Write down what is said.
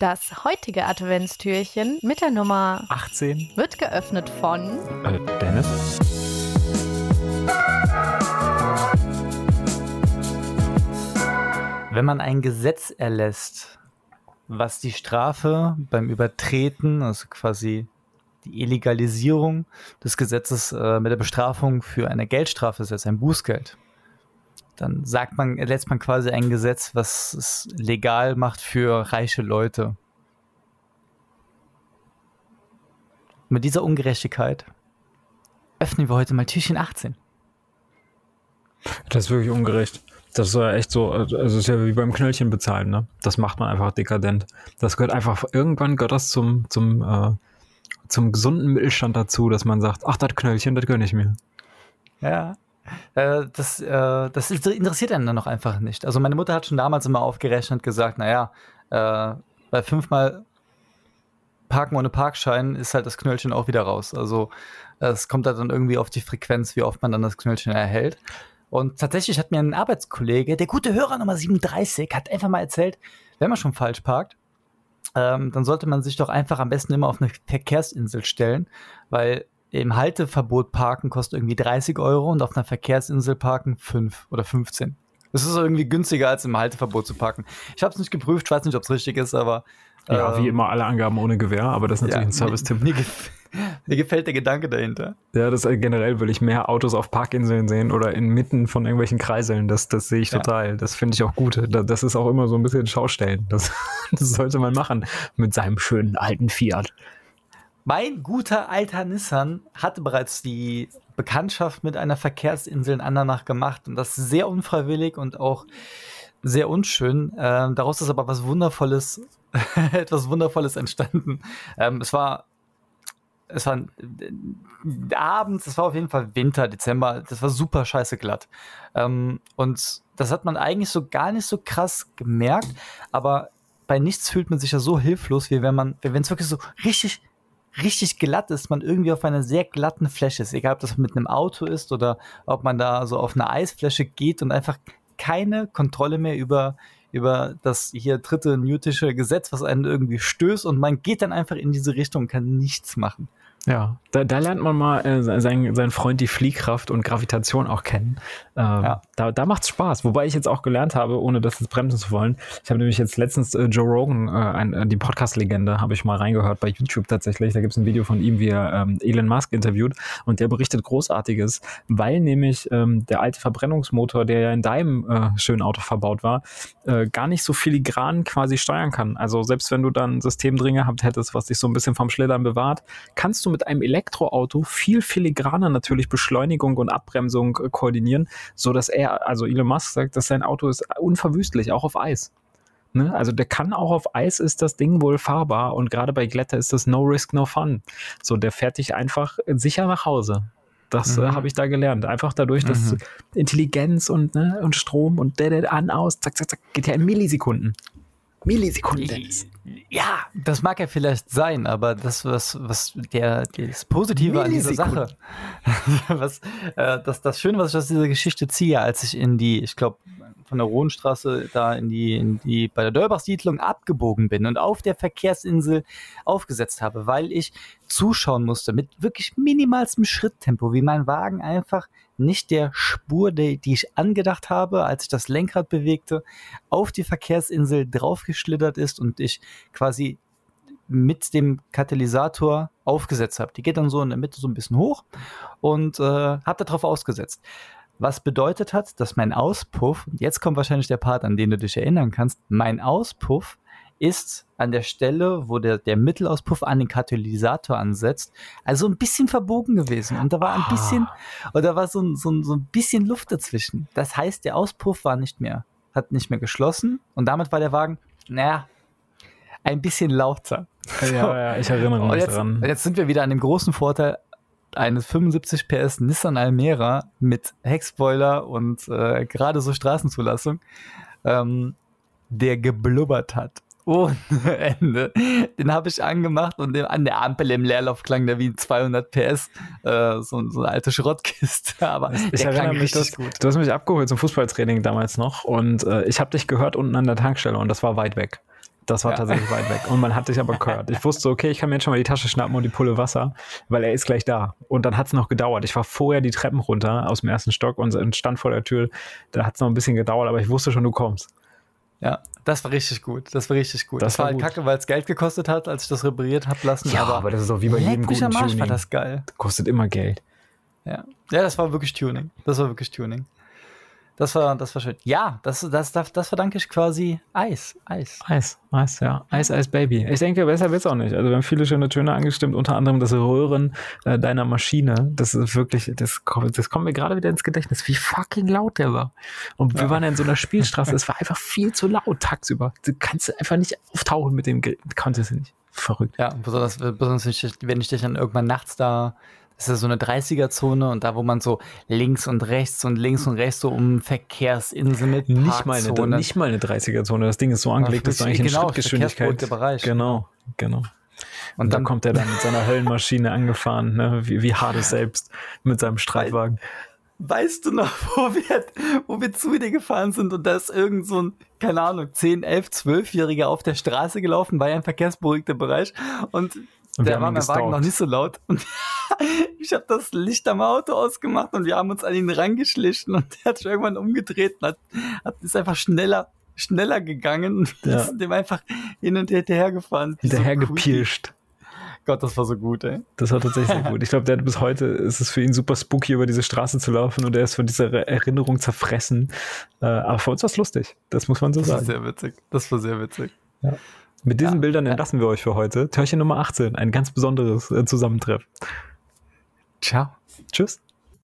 Das heutige Adventstürchen mit der Nummer 18 wird geöffnet von äh, Dennis. Wenn man ein Gesetz erlässt, was die Strafe beim Übertreten, also quasi die Illegalisierung des Gesetzes äh, mit der Bestrafung für eine Geldstrafe setzt, ein Bußgeld, dann sagt man, erlässt man quasi ein Gesetz, was es legal macht für reiche Leute. mit dieser Ungerechtigkeit öffnen wir heute mal Türchen 18. Das ist wirklich ungerecht. Das ist ja echt so, also es ist ja wie beim Knöllchen bezahlen, ne? Das macht man einfach dekadent. Das gehört einfach, irgendwann gehört das zum, zum, äh, zum gesunden Mittelstand dazu, dass man sagt, ach, das Knöllchen, das gönne ich mir. Ja, äh, das, äh, das interessiert einen dann noch einfach nicht. Also meine Mutter hat schon damals immer aufgerechnet und gesagt, naja, äh, bei fünfmal Parken ohne Parkschein ist halt das Knöllchen auch wieder raus. Also es kommt halt dann irgendwie auf die Frequenz, wie oft man dann das Knöllchen erhält. Und tatsächlich hat mir ein Arbeitskollege, der gute Hörer Nummer 37, hat einfach mal erzählt, wenn man schon falsch parkt, ähm, dann sollte man sich doch einfach am besten immer auf eine Verkehrsinsel stellen, weil im Halteverbot parken kostet irgendwie 30 Euro und auf einer Verkehrsinsel parken 5 oder 15. Das ist irgendwie günstiger als im Halteverbot zu parken. Ich habe es nicht geprüft, ich weiß nicht, ob es richtig ist, aber ja, ähm, wie immer alle Angaben ohne Gewehr, aber das ist natürlich ja, ein Service-Tipp. Mir, gef mir, gefällt der Gedanke dahinter. Ja, das äh, generell will ich mehr Autos auf Parkinseln sehen oder inmitten von irgendwelchen Kreiseln. Das, das sehe ich ja. total. Das finde ich auch gut. Das ist auch immer so ein bisschen Schaustellen. Das, das sollte man machen mit seinem schönen alten Fiat. Mein guter alter Nissan hatte bereits die Bekanntschaft mit einer Verkehrsinsel in Andernach gemacht und das sehr unfreiwillig und auch sehr unschön. Ähm, daraus ist aber was Wundervolles etwas Wundervolles entstanden. Ähm, es war es war äh, abends, es war auf jeden Fall Winter, Dezember, das war super scheiße glatt. Ähm, und das hat man eigentlich so gar nicht so krass gemerkt, aber bei nichts fühlt man sich ja so hilflos, wie wenn man, wenn es wirklich so richtig, richtig glatt ist, man irgendwie auf einer sehr glatten Fläche ist. Egal, ob das mit einem Auto ist oder ob man da so auf eine Eisfläche geht und einfach keine Kontrolle mehr über, über das hier dritte newtische Gesetz, was einen irgendwie stößt und man geht dann einfach in diese Richtung und kann nichts machen. Ja, da, da lernt man mal äh, seinen, seinen Freund die Fliehkraft und Gravitation auch kennen. Ähm, ja. Da, da macht's Spaß. Wobei ich jetzt auch gelernt habe, ohne das jetzt bremsen zu wollen. Ich habe nämlich jetzt letztens äh, Joe Rogan, äh, ein, äh, die Podcast-Legende, habe ich mal reingehört bei YouTube tatsächlich. Da gibt's ein Video von ihm, wie er ähm, Elon Musk interviewt und der berichtet Großartiges, weil nämlich ähm, der alte Verbrennungsmotor, der ja in deinem äh, schönen Auto verbaut war, äh, gar nicht so filigran quasi steuern kann. Also selbst wenn du dann ein System drin gehabt hättest, was dich so ein bisschen vom Schlittern bewahrt, kannst du mit einem Elektroauto viel filigraner natürlich Beschleunigung und Abbremsung äh, koordinieren, so dass er, also Elon Musk sagt, dass sein Auto ist unverwüstlich, auch auf Eis. Ne? Also der kann auch auf Eis ist das Ding wohl fahrbar und gerade bei Glätter ist das No Risk, No Fun. So, der fährt dich einfach sicher nach Hause. Das äh, mhm. äh, habe ich da gelernt. Einfach dadurch, dass mhm. Intelligenz und, ne, und Strom und an, aus, zack, zack, zack, geht ja in Millisekunden. Millisekunden, Dennis. Ja, das mag ja vielleicht sein, aber das, was, was der, das Positive an dieser Sache, was, äh, das, das Schöne, was ich aus dieser Geschichte ziehe, als ich in die, ich glaube, von der Rohnstraße da in die, in die, bei der Dölbach-Siedlung abgebogen bin und auf der Verkehrsinsel aufgesetzt habe, weil ich zuschauen musste mit wirklich minimalstem Schritttempo, wie mein Wagen einfach nicht der Spur, die, die ich angedacht habe, als ich das Lenkrad bewegte, auf die Verkehrsinsel draufgeschlittert ist und ich quasi mit dem Katalysator aufgesetzt habe. Die geht dann so in der Mitte so ein bisschen hoch und äh, habe darauf ausgesetzt. Was bedeutet hat, dass mein Auspuff, jetzt kommt wahrscheinlich der Part, an den du dich erinnern kannst, mein Auspuff ist an der Stelle, wo der, der Mittelauspuff an den Katalysator ansetzt, also ein bisschen verbogen gewesen. Und da war ein bisschen, ah. und da war so, so, so ein bisschen Luft dazwischen. Das heißt, der Auspuff war nicht mehr, hat nicht mehr geschlossen und damit war der Wagen, naja, ein bisschen lauter. Ja, ja, ich erinnere mich jetzt, daran. Jetzt sind wir wieder an dem großen Vorteil, eines 75 PS Nissan Almera mit Heckspoiler und äh, gerade so Straßenzulassung, ähm, der geblubbert hat. Ohne Ende. Den habe ich angemacht und an der Ampel im Leerlauf klang der wie 200 PS. Äh, so, so, eine alte Schrottkiste. Aber ich erinnere mich, dass, gut. du hast mich abgeholt zum Fußballtraining damals noch und äh, ich habe dich gehört unten an der Tankstelle und das war weit weg Das war ja. tatsächlich weit weg. Und man hat dich aber gehört. Ich wusste, okay, ich kann mir jetzt schon mal die Tasche schnappen und die Pulle Wasser, weil er ist gleich da. Und dann hat es noch gedauert. Ich war vorher die Treppen runter aus dem ersten Stock und stand vor der Tür. Da hat es noch ein bisschen gedauert, aber ich wusste schon, du kommst. Ja, das war richtig gut. Das war richtig gut. Das, das war, halt gut. kacke, weil es Geld gekostet hat, als ich das repariert habe lassen. Ja, aber, aber, das ist auch wie bei jedem guten Marsch Tuning. war das geil. Das kostet immer Geld. Ja. ja, das war wirklich Tuning. Das war wirklich Tuning. Das war, das war schön. Ja, das, das, das, das verdanke ich quasi Eis. Eis. Eis, Eis, ja. Eis, Eis, Baby. Ich denke, besser wird es auch nicht. Also wir haben viele schöne Töne angestimmt, unter anderem das Röhren äh, deiner Maschine. Das ist wirklich, das, das kommt mir gerade wieder ins Gedächtnis, wie fucking laut der war. Und ja. wir waren ja in so einer Spielstraße, es war einfach viel zu laut tagsüber. Du kannst einfach nicht auftauchen mit dem Gerät. Konntest du nicht. Verrückt. Ja, besonders, besonders wenn ich dich dann irgendwann nachts da das ist so eine 30er-Zone und da, wo man so links und rechts und links und rechts so um Verkehrsinsel mit nicht mal, eine, nicht mal eine 30er-Zone. Das Ding ist so angelegt, dass du eigentlich genau, eine Schrittgeschwindigkeit. Bereich. Genau, genau. Und, und dann kommt er dann mit seiner Höllenmaschine angefahren, ne? wie, wie Hades selbst mit seinem Streitwagen. Weißt du noch, wo wir, wo wir zu dir gefahren sind und da ist irgend so ein, keine Ahnung, 10, 11, 12-Jähriger auf der Straße gelaufen, war ja ein verkehrsberuhigter Bereich und und der war mein Wagen noch nicht so laut. Und ich habe das Licht am Auto ausgemacht und wir haben uns an ihn rangeschlichen und der hat sich irgendwann umgedreht und hat, hat, ist einfach schneller, schneller gegangen und wir ja. sind dem einfach hin und her gefahren. Hinterher so gepirscht. Gott, das war so gut, ey. Das war tatsächlich sehr gut. Ich glaube, der hat bis heute ist es für ihn super spooky, über diese Straße zu laufen und er ist von dieser Erinnerung zerfressen. Äh, aber für uns war es lustig. Das muss man so das sagen. Das war sehr witzig. Das war sehr witzig. Ja. Mit diesen ja, Bildern entlassen ja. wir euch für heute. Türchen Nummer 18, ein ganz besonderes äh, Zusammentreffen. Ciao. Tschüss.